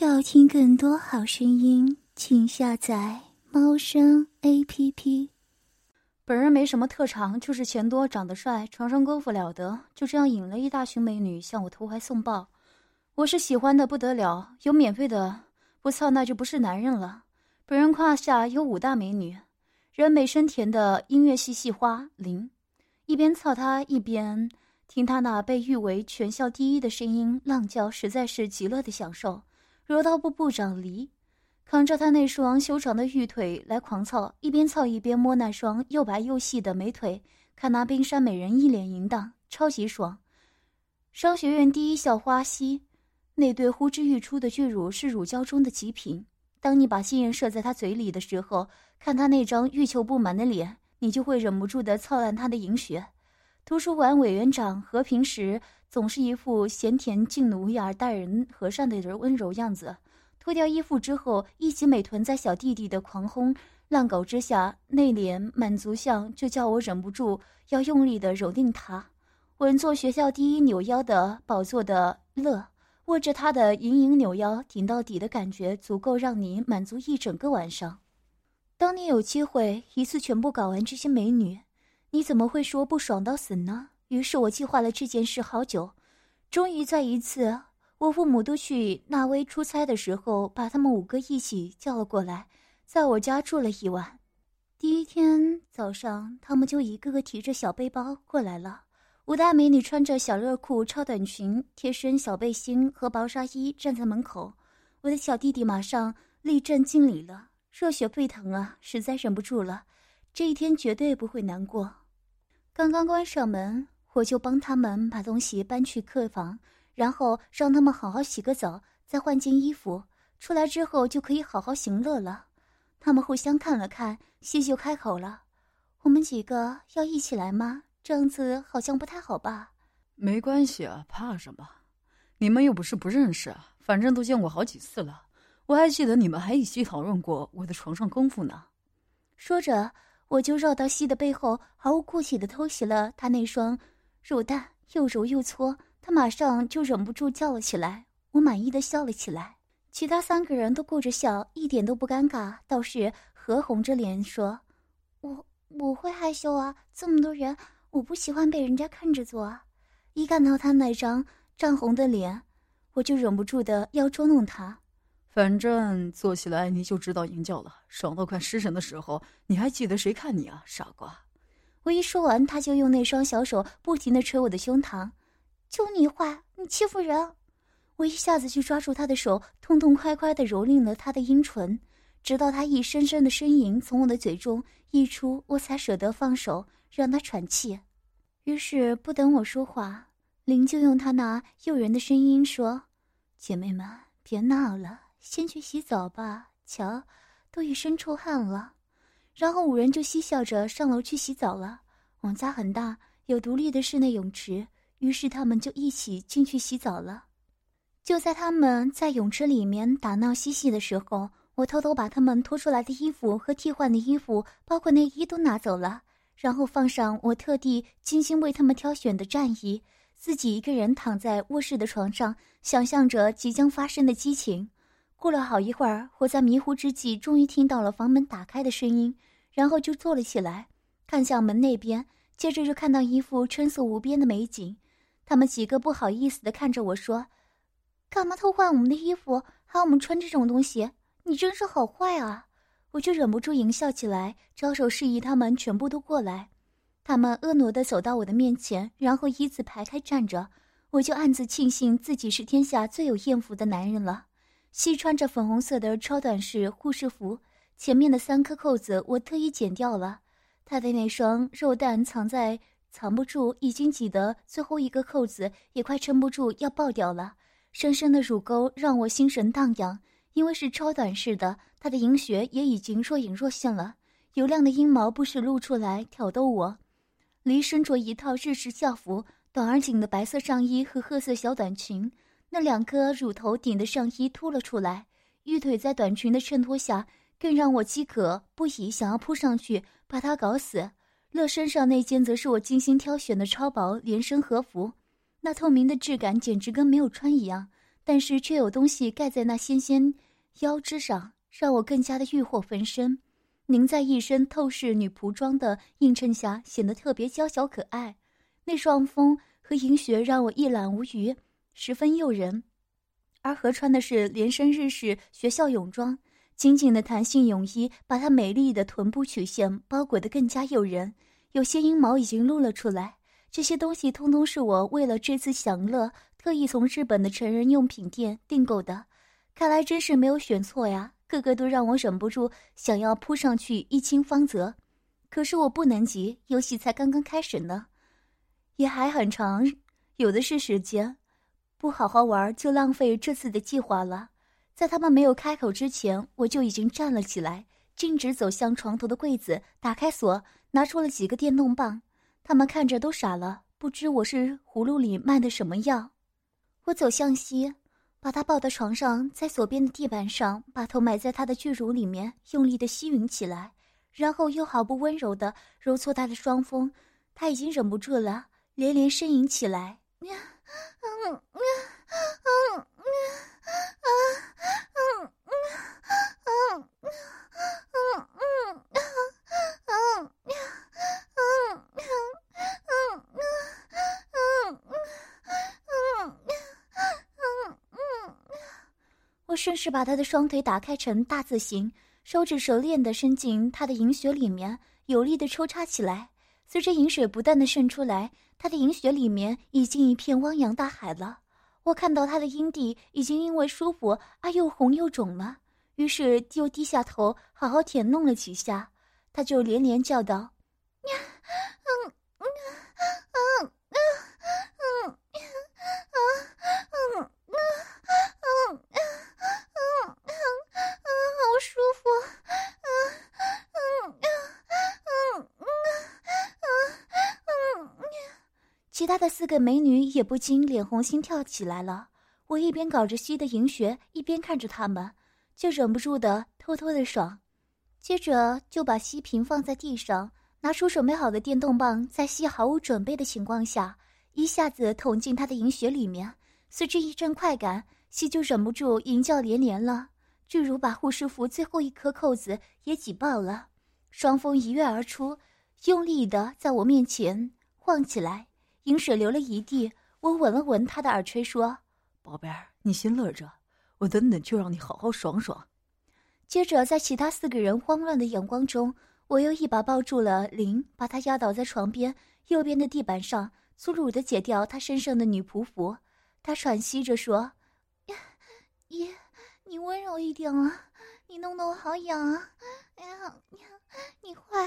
要听更多好声音，请下载猫声 A P P。本人没什么特长，就是钱多、长得帅、床上功夫了得，就这样引了一大群美女向我投怀送抱。我是喜欢的不得了，有免费的不操那就不是男人了。本人胯下有五大美女，人美声甜的音乐系系花林，一边操她一边听她那被誉为全校第一的声音浪叫，实在是极乐的享受。柔道部部长黎，扛着他那双修长的玉腿来狂操，一边操一边摸那双又白又细的美腿，看那冰山美人一脸淫荡，超级爽。商学院第一校花溪，那对呼之欲出的巨乳是乳胶中的极品。当你把心焰射在他嘴里的时候，看他那张欲求不满的脸，你就会忍不住的操烂他的淫穴。图书馆委员长和平时。总是一副贤田静奴雅待人和善的人温柔样子，脱掉衣服之后，一袭美臀在小弟弟的狂轰乱搞之下，内敛满足相就叫我忍不住要用力的蹂躏他。稳坐学校第一扭腰的宝座的乐，握着他的盈盈扭腰顶到底的感觉，足够让你满足一整个晚上。当你有机会一次全部搞完这些美女，你怎么会说不爽到死呢？于是我计划了这件事好久，终于在一次我父母都去纳威出差的时候，把他们五个一起叫了过来，在我家住了一晚。第一天早上，他们就一个个提着小背包过来了。五大美女穿着小热裤、超短裙、贴身小背心和薄纱衣站在门口，我的小弟弟马上立正敬礼了，热血沸腾啊，实在忍不住了，这一天绝对不会难过。刚刚关上门。我就帮他们把东西搬去客房，然后让他们好好洗个澡，再换件衣服，出来之后就可以好好行乐了。他们互相看了看，西就开口了：“我们几个要一起来吗？这样子好像不太好吧？”“没关系啊，怕什么？你们又不是不认识，反正都见过好几次了。我还记得你们还一起讨论过我的床上功夫呢。”说着，我就绕到西的背后，毫无顾忌的偷袭了他那双。肉蛋又揉又搓，他马上就忍不住叫了起来。我满意的笑了起来，其他三个人都顾着笑，一点都不尴尬。倒是何红着脸说：“我我会害羞啊，这么多人，我不喜欢被人家看着做啊。”一看到他那张涨红的脸，我就忍不住的要捉弄他。反正做起来你就知道营叫了，爽到快失神的时候，你还记得谁看你啊，傻瓜！我一说完，他就用那双小手不停地捶我的胸膛。就你坏，你欺负人！我一下子就抓住他的手，痛痛快快地蹂躏了他的阴唇，直到他一声声的呻吟从我的嘴中溢出，我才舍得放手让他喘气。于是不等我说话，林就用他那诱人的声音说：“姐妹们，别闹了，先去洗澡吧。瞧，都一身臭汗了。”然后五人就嬉笑着上楼去洗澡了。我们家很大，有独立的室内泳池，于是他们就一起进去洗澡了。就在他们在泳池里面打闹嬉戏的时候，我偷偷把他们脱出来的衣服和替换的衣服，包括内衣都拿走了，然后放上我特地精心为他们挑选的战衣，自己一个人躺在卧室的床上，想象着即将发生的激情。过了好一会儿，我在迷糊之际，终于听到了房门打开的声音。然后就坐了起来，看向门那边，接着就看到一幅春色无边的美景。他们几个不好意思的看着我说：“干嘛偷换我们的衣服，还要我们穿这种东西？你真是好坏啊！”我就忍不住淫笑起来，招手示意他们全部都过来。他们婀娜的走到我的面前，然后一字排开站着。我就暗自庆幸自己是天下最有艳福的男人了。西穿着粉红色的超短式护士服。前面的三颗扣子我特意剪掉了，他的那双肉蛋藏在藏不住，已经挤得最后一个扣子也快撑不住要爆掉了。深深的乳沟让我心神荡漾，因为是超短式的，他的银穴也已经若隐若现了，油亮的阴毛不时露出来挑逗我。黎身着一套日式校服，短而紧的白色上衣和褐色小短裙，那两颗乳头顶的上衣凸了出来，玉腿在短裙的衬托下。更让我饥渴不已，想要扑上去把他搞死。乐身上那件则是我精心挑选的超薄连身和服，那透明的质感简直跟没有穿一样。但是却有东西盖在那纤纤腰肢上，让我更加的欲火焚身。您在一身透视女仆装的映衬下，显得特别娇小可爱。那双峰和银雪让我一览无余，十分诱人。而何穿的是连身日式学校泳装，紧紧的弹性泳衣把她美丽的臀部曲线包裹得更加诱人，有些阴毛已经露了出来。这些东西通通是我为了这次享乐特意从日本的成人用品店订购的，看来真是没有选错呀。个个都让我忍不住想要扑上去一亲芳泽，可是我不能急，游戏才刚刚开始呢，也还很长，有的是时间，不好好玩就浪费这次的计划了。在他们没有开口之前，我就已经站了起来，径直走向床头的柜子，打开锁，拿出了几个电动棒。他们看着都傻了，不知我是葫芦里卖的什么药。我走向西，把他抱到床上，在左边的地板上，把头埋在他的巨乳里面，用力的吸吮起来，然后又毫不温柔的揉搓他的双峰。他已经忍不住了，连连呻吟起来。嗯嗯嗯嗯我顺势把他的双腿打开成大字形，手指熟练地伸进他的银穴里面，有力地抽插起来。随着银水不断地渗出来，他的银穴里面已经一片汪洋大海了。我看到他的阴蒂已经因为舒服而又红又肿了，于是又低下头好好舔弄了几下，他就连连叫道：“呀，嗯嗯嗯嗯嗯嗯嗯。”舒服，嗯嗯嗯嗯嗯嗯其他的四个美女也不禁脸红心跳起来了。我一边搞着吸的银穴，一边看着他们，就忍不住的偷偷的爽。接着就把吸瓶放在地上，拿出准备好的电动棒，在吸毫无准备的情况下，一下子捅进他的银穴里面。随之一阵快感，吸就忍不住淫叫连连了。巨乳把护士服最后一颗扣子也挤爆了，双峰一跃而出，用力的在我面前晃起来，饮水流了一地。我吻了吻他的耳垂，说：“宝贝儿，你先乐着，我等等就让你好好爽爽。”接着，在其他四个人慌乱的眼光中，我又一把抱住了林，把他压倒在床边右边的地板上，粗鲁的解掉他身上的女仆服。他喘息着说：“ 耶。”你温柔一点啊！你弄得我好痒啊！哎呀，你你坏！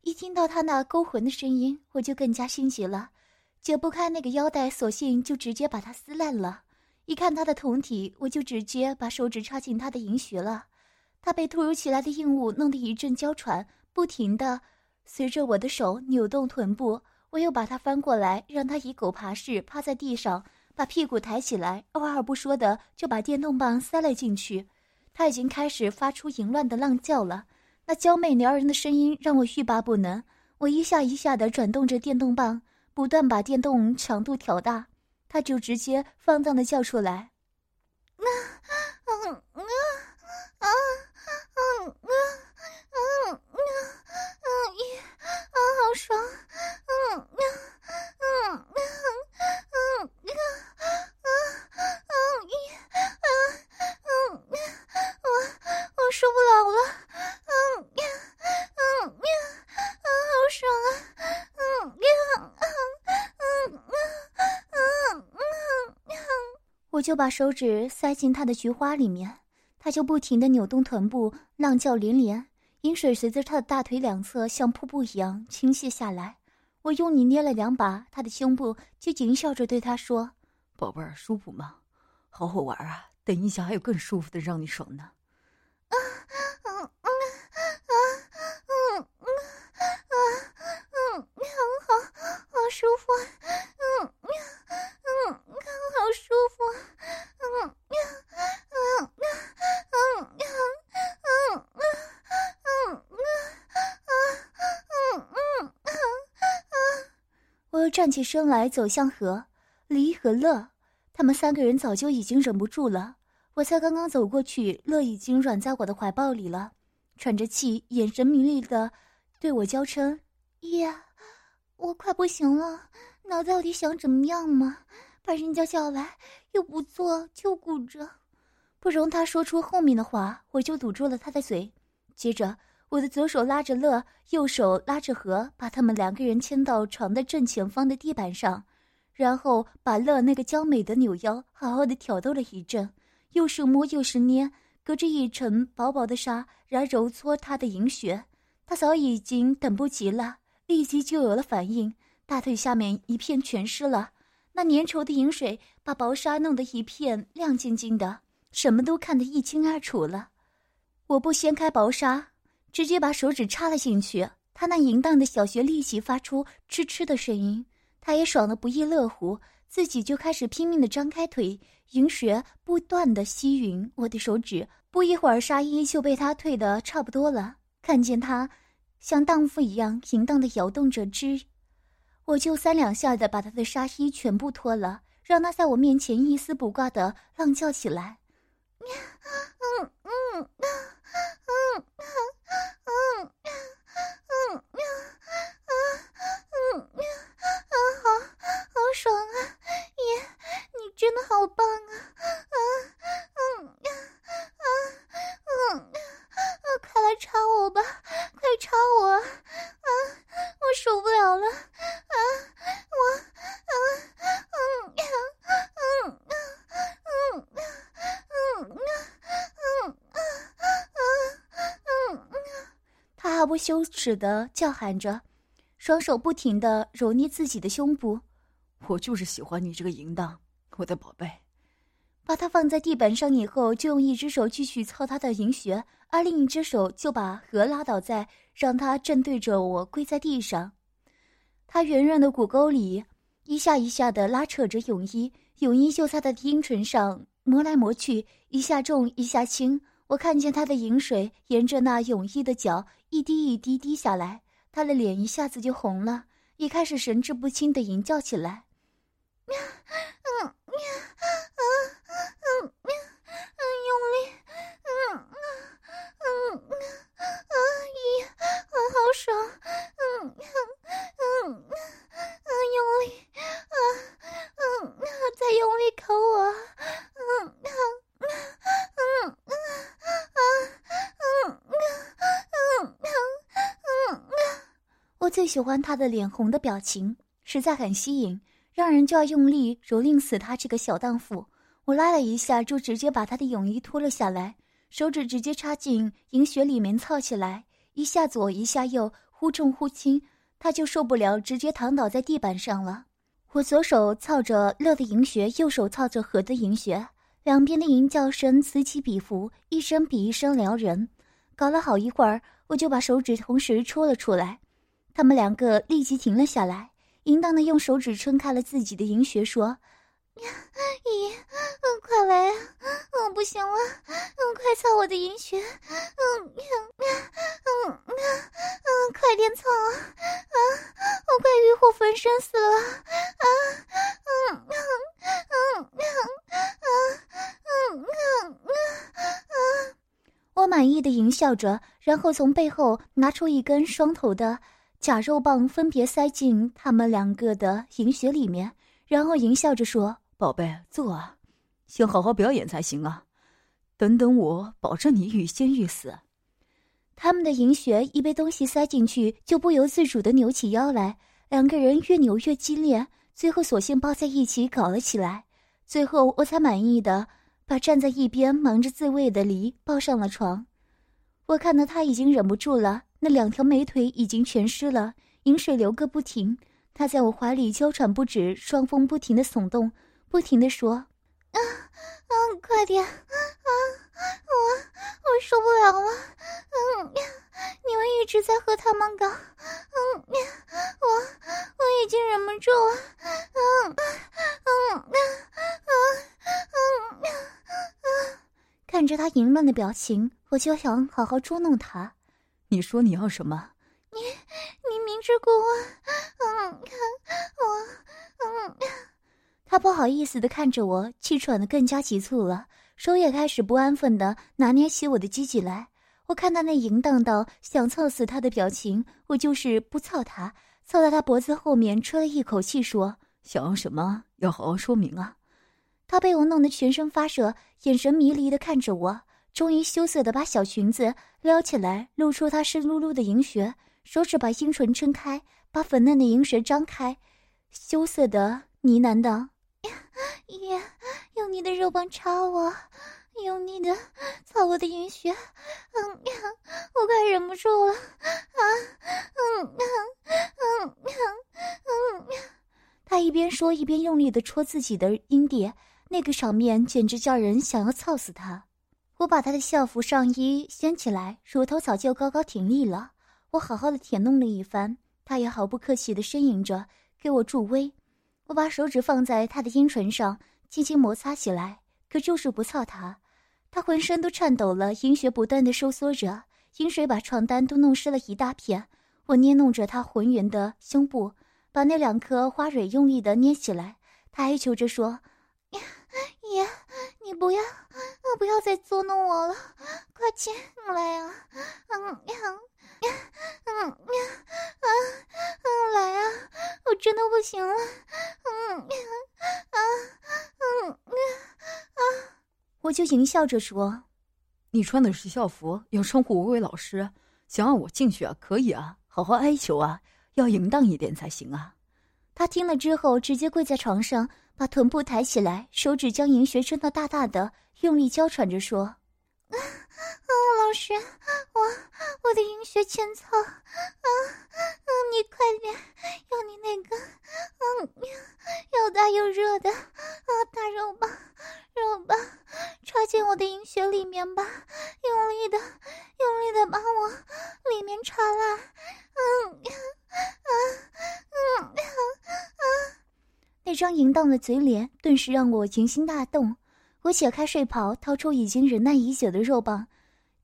一听到他那勾魂的声音，我就更加心急了，解不开那个腰带，索性就直接把它撕烂了。一看他的酮体，我就直接把手指插进他的银穴了。他被突如其来的硬物弄得一阵娇喘，不停的随着我的手扭动臀部。我又把他翻过来，让他以狗爬式趴在地上。把屁股抬起来，二话不说的就把电动棒塞了进去。他已经开始发出淫乱的浪叫了，那娇媚撩人的声音让我欲罢不能。我一下一下的转动着电动棒，不断把电动强度调大，他就直接放荡的叫出来：“啊，嗯啊啊嗯啊嗯啊嗯一啊好爽，嗯啊嗯啊嗯啊。”受不了了，嗯呀，嗯呀，啊，好爽啊，嗯呀，嗯嗯嗯嗯嗯，我就把手指塞进他的菊花里面，他就不停的扭动臀部，浪叫连连，饮水随着他的大腿两侧像瀑布一样倾泻下来。我用力捏了两把他的胸部，就狞笑着对他说：“宝贝儿，舒服吗？好好玩啊，等一下还有更舒服的让你爽呢。”啊，嗯嗯啊嗯嗯啊嗯，好好好舒服，嗯嗯嗯，好舒服，站起身来，走向河，离和乐，他们三个人早就已经忍不住了。我才刚刚走过去，乐已经软在我的怀抱里了，喘着气，眼神迷离的对我娇嗔：“爷，我快不行了，脑子到底想怎么样嘛？把人家叫来又不做，就顾着。”不容他说出后面的话，我就堵住了他的嘴。接着，我的左手拉着乐，右手拉着何，把他们两个人牵到床的正前方的地板上，然后把乐那个娇美的扭腰好好的挑逗了一阵。又是摸又是捏，隔着一层薄薄的纱来揉搓他的银穴。他早已经等不及了，立即就有了反应。大腿下面一片全湿了，那粘稠的银水把薄纱弄得一片亮晶晶的，什么都看得一清二楚了。我不掀开薄纱，直接把手指插了进去，他那淫荡的小穴立即发出嗤嗤的声音，他也爽得不亦乐乎。自己就开始拼命的张开腿，银穴不断的吸吮我的手指。不一会儿，纱衣就被他褪得差不多了。看见他像荡妇一样淫荡的摇动着枝，我就三两下的把他的纱衣全部脱了，让他在我面前一丝不挂的浪叫起来。嗯嗯嗯嗯嗯嗯。爽啊，爷，你真的好棒啊！啊，嗯，啊，嗯，啊，快来插我吧，快插我！啊，我受不了了！啊，我，啊，嗯，嗯，嗯，嗯，嗯，嗯，嗯，他毫不羞耻的叫喊着，双手不停的揉捏自己的胸部。我就是喜欢你这个淫荡，我的宝贝。把他放在地板上以后，就用一只手继续操他的淫穴，而另一只手就把何拉倒在，让他正对着我跪在地上。他圆润的骨沟里一下一下的拉扯着泳衣，泳衣就在他的阴唇上磨来磨去，一下重一下轻。我看见他的饮水沿着那泳衣的角一滴一滴滴下来，他的脸一下子就红了，一开始神志不清的吟叫起来。嗯嗯嗯嗯嗯，用力，嗯嗯嗯嗯啊咦，好爽，嗯嗯用力，啊嗯再用力抠我，嗯嗯嗯嗯啊嗯嗯嗯嗯我最喜欢他的脸红的表情，实在很吸引。让人就要用力蹂躏死他这个小荡妇！我拉了一下，就直接把他的泳衣脱了下来，手指直接插进银穴里面操起来，一下左一下右，忽重忽轻，他就受不了，直接躺倒在地板上了。我左手操着乐的银穴，右手操着和的银穴，两边的淫叫声此起彼伏，一声比一声撩人。搞了好一会儿，我就把手指同时抽了出来，他们两个立即停了下来。淫荡的用手指撑开了自己的银穴，说：“ 姨，快来啊！我不行了，快擦我的银穴！嗯嗯嗯嗯快点擦啊！啊，我快欲火焚身死了！啊，嗯嗯嗯嗯嗯嗯嗯嗯！我满意的淫笑着，然后从背后拿出一根双头的。”假肉棒分别塞进他们两个的银穴里面，然后淫笑着说：“宝贝，坐啊，先好好表演才行啊！等等我，保证你欲仙欲死。”他们的银穴一被东西塞进去，就不由自主的扭起腰来，两个人越扭越激烈，最后索性抱在一起搞了起来。最后我才满意的把站在一边忙着自慰的梨抱上了床。我看到他已经忍不住了。那两条美腿已经全湿了，饮水流个不停。他在我怀里娇喘不止，双峰不停的耸动，不停的说：“啊啊，快点！啊，我我受不了了！嗯，你们一直在和他们搞，嗯，我我已经忍不住了。嗯嗯嗯嗯嗯，看着他淫乱的表情，我就想好好捉弄他。”你说你要什么？你你明知故问，嗯，我嗯。他不好意思的看着我，气喘的更加急促了，手也开始不安分的拿捏起我的鸡鸡来。我看他那淫荡到想操死他的表情，我就是不操他，凑到他脖子后面吹了一口气，说：“想要什么？要好好说明啊！”他被我弄得全身发热，眼神迷离的看着我，终于羞涩的把小裙子撩起来，露出她湿漉漉的银穴，手指把阴唇撑开，把粉嫩的银舌张开，羞涩的呢喃道：“爷，用你的肉棒插我。”用你的操我的阴穴，嗯呀，我快忍不住了，啊，嗯呀嗯呀嗯呀，他一边说一边用力的戳自己的阴蒂，那个场面简直叫人想要操死他。我把他的校服上衣掀起来，乳头早就高高挺立了。我好好的舔弄了一番，他也毫不客气的呻吟着给我助威。我把手指放在他的阴唇上，轻轻摩擦起来，可就是不操他。他浑身都颤抖了，阴穴不断的收缩着，阴水把床单都弄湿了一大片。我捏弄着他浑圆的胸部，把那两颗花蕊用力的捏起来。他哀求着说：“ 爷，你不要，不要再捉弄我了，快进来啊！嗯嗯嗯嗯嗯，来啊！我真的不行了，嗯啊嗯啊。”我就淫笑着说：“你穿的是校服，要称呼我为老师，想让我进去啊？可以啊，好好哀求啊，要淫荡一点才行啊。”他听了之后，直接跪在床上，把臀部抬起来，手指将银穴撑得大大的，用力娇喘着说。啊，老师，我我的阴血欠操，啊啊，你快点，用你那个，嗯，又大又热的啊大肉棒，肉棒插进我的阴血里面吧，用力的，用力的把我里面插烂，嗯啊嗯啊啊，那张淫荡的嘴脸顿时让我情心大动。我解开睡袍，掏出已经忍耐已久的肉棒，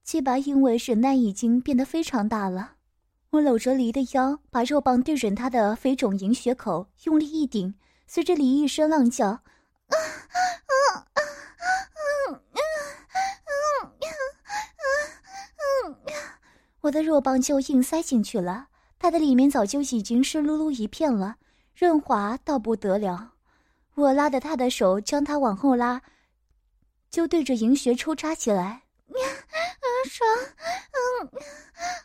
鸡巴因为忍耐已经变得非常大了。我搂着梨的腰，把肉棒对准他的肥肿银血口，用力一顶，随着梨一声浪叫，啊啊啊啊啊啊啊啊啊！我的肉棒就硬塞进去了，他的里面早就已经湿漉漉一片了，润滑到不得了。我拉着他的手，将他往后拉。就对着银穴抽插起来，啊爽，嗯，啊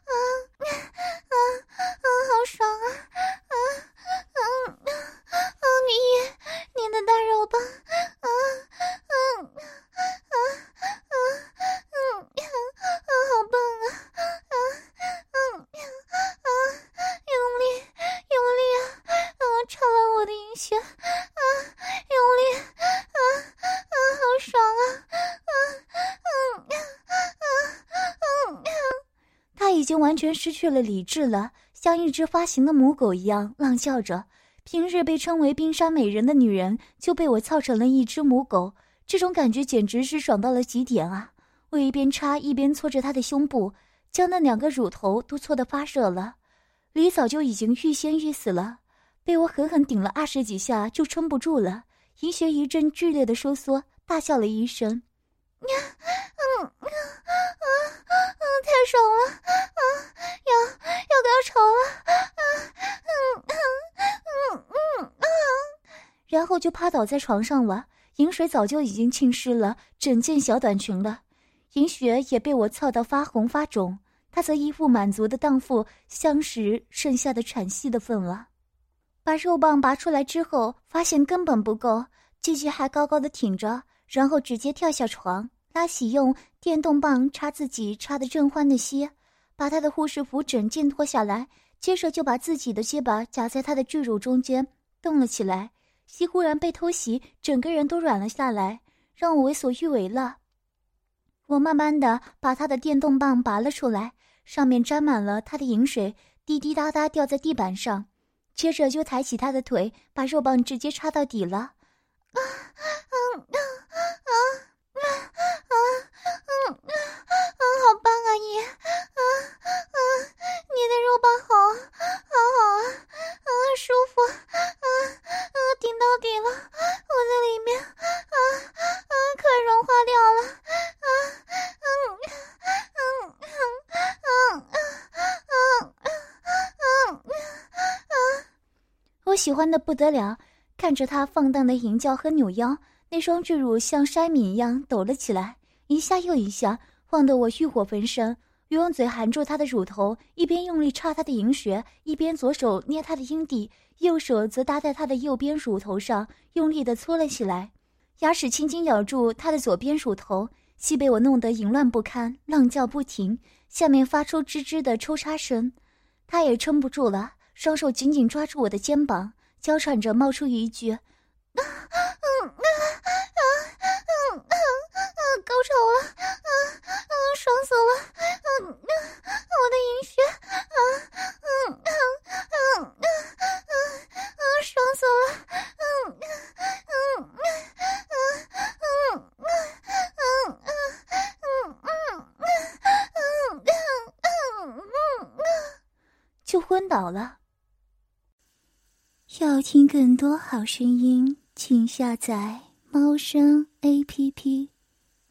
啊啊啊，好爽啊，啊嗯啊你你的大肉棒，啊嗯啊啊嗯啊好棒啊，啊嗯啊用力用力啊，啊插了我的银穴，啊用力啊啊好爽啊！已经完全失去了理智了，像一只发情的母狗一样浪叫着。平日被称为冰山美人的女人，就被我操成了一只母狗，这种感觉简直是爽到了极点啊！我一边插一边搓着她的胸部，将那两个乳头都搓得发热了。李早就已经欲仙欲死了，被我狠狠顶了二十几下就撑不住了，银穴一阵剧烈的收缩，大笑了一声。嗯嗯！啊啊啊太爽了啊！要要高潮了啊！嗯嗯嗯嗯啊！然后就趴倒在床上了。饮水早就已经浸湿了整件小短裙了，银雪也被我操到发红发肿。她则一副满足的荡妇相识剩下的喘息的份了。把肉棒拔出来之后，发现根本不够，继续还高高的挺着，然后直接跳下床。拉喜用电动棒插自己插的正欢的膝，把他的护士服整件脱下来，接着就把自己的肩膀夹在他的巨乳中间动了起来。膝忽然被偷袭，整个人都软了下来，让我为所欲为了。我慢慢的把他的电动棒拔了出来，上面沾满了他的饮水，滴滴答答掉在地板上。接着就抬起他的腿，把肉棒直接插到底了。啊啊啊！爸爸好啊，好好啊，啊舒服，啊啊顶到底了，我在里面，啊啊快融化掉了，啊啊啊啊啊啊啊啊啊啊！我喜欢的不得了，看着他放荡的淫叫和扭腰，那双巨乳像筛米一样抖了起来，一下又一下，晃得我欲火焚身。用嘴含住他的乳头，一边用力插他的银穴，一边左手捏他的阴蒂，右手则搭在他的右边乳头上，用力地搓了起来，牙齿轻轻咬住他的左边乳头，细被我弄得淫乱不堪，浪叫不停，下面发出吱吱的抽插声。他也撑不住了。双手紧紧抓住我的肩膀，娇喘着冒出一句：“嗯嗯嗯嗯嗯嗯，高潮了，嗯嗯，爽死了，嗯，我的银穴，嗯嗯嗯嗯嗯嗯嗯，爽死了，嗯嗯嗯嗯嗯嗯嗯嗯嗯嗯嗯嗯嗯，就昏倒了。”要听更多好声音，请下载猫声 A P P。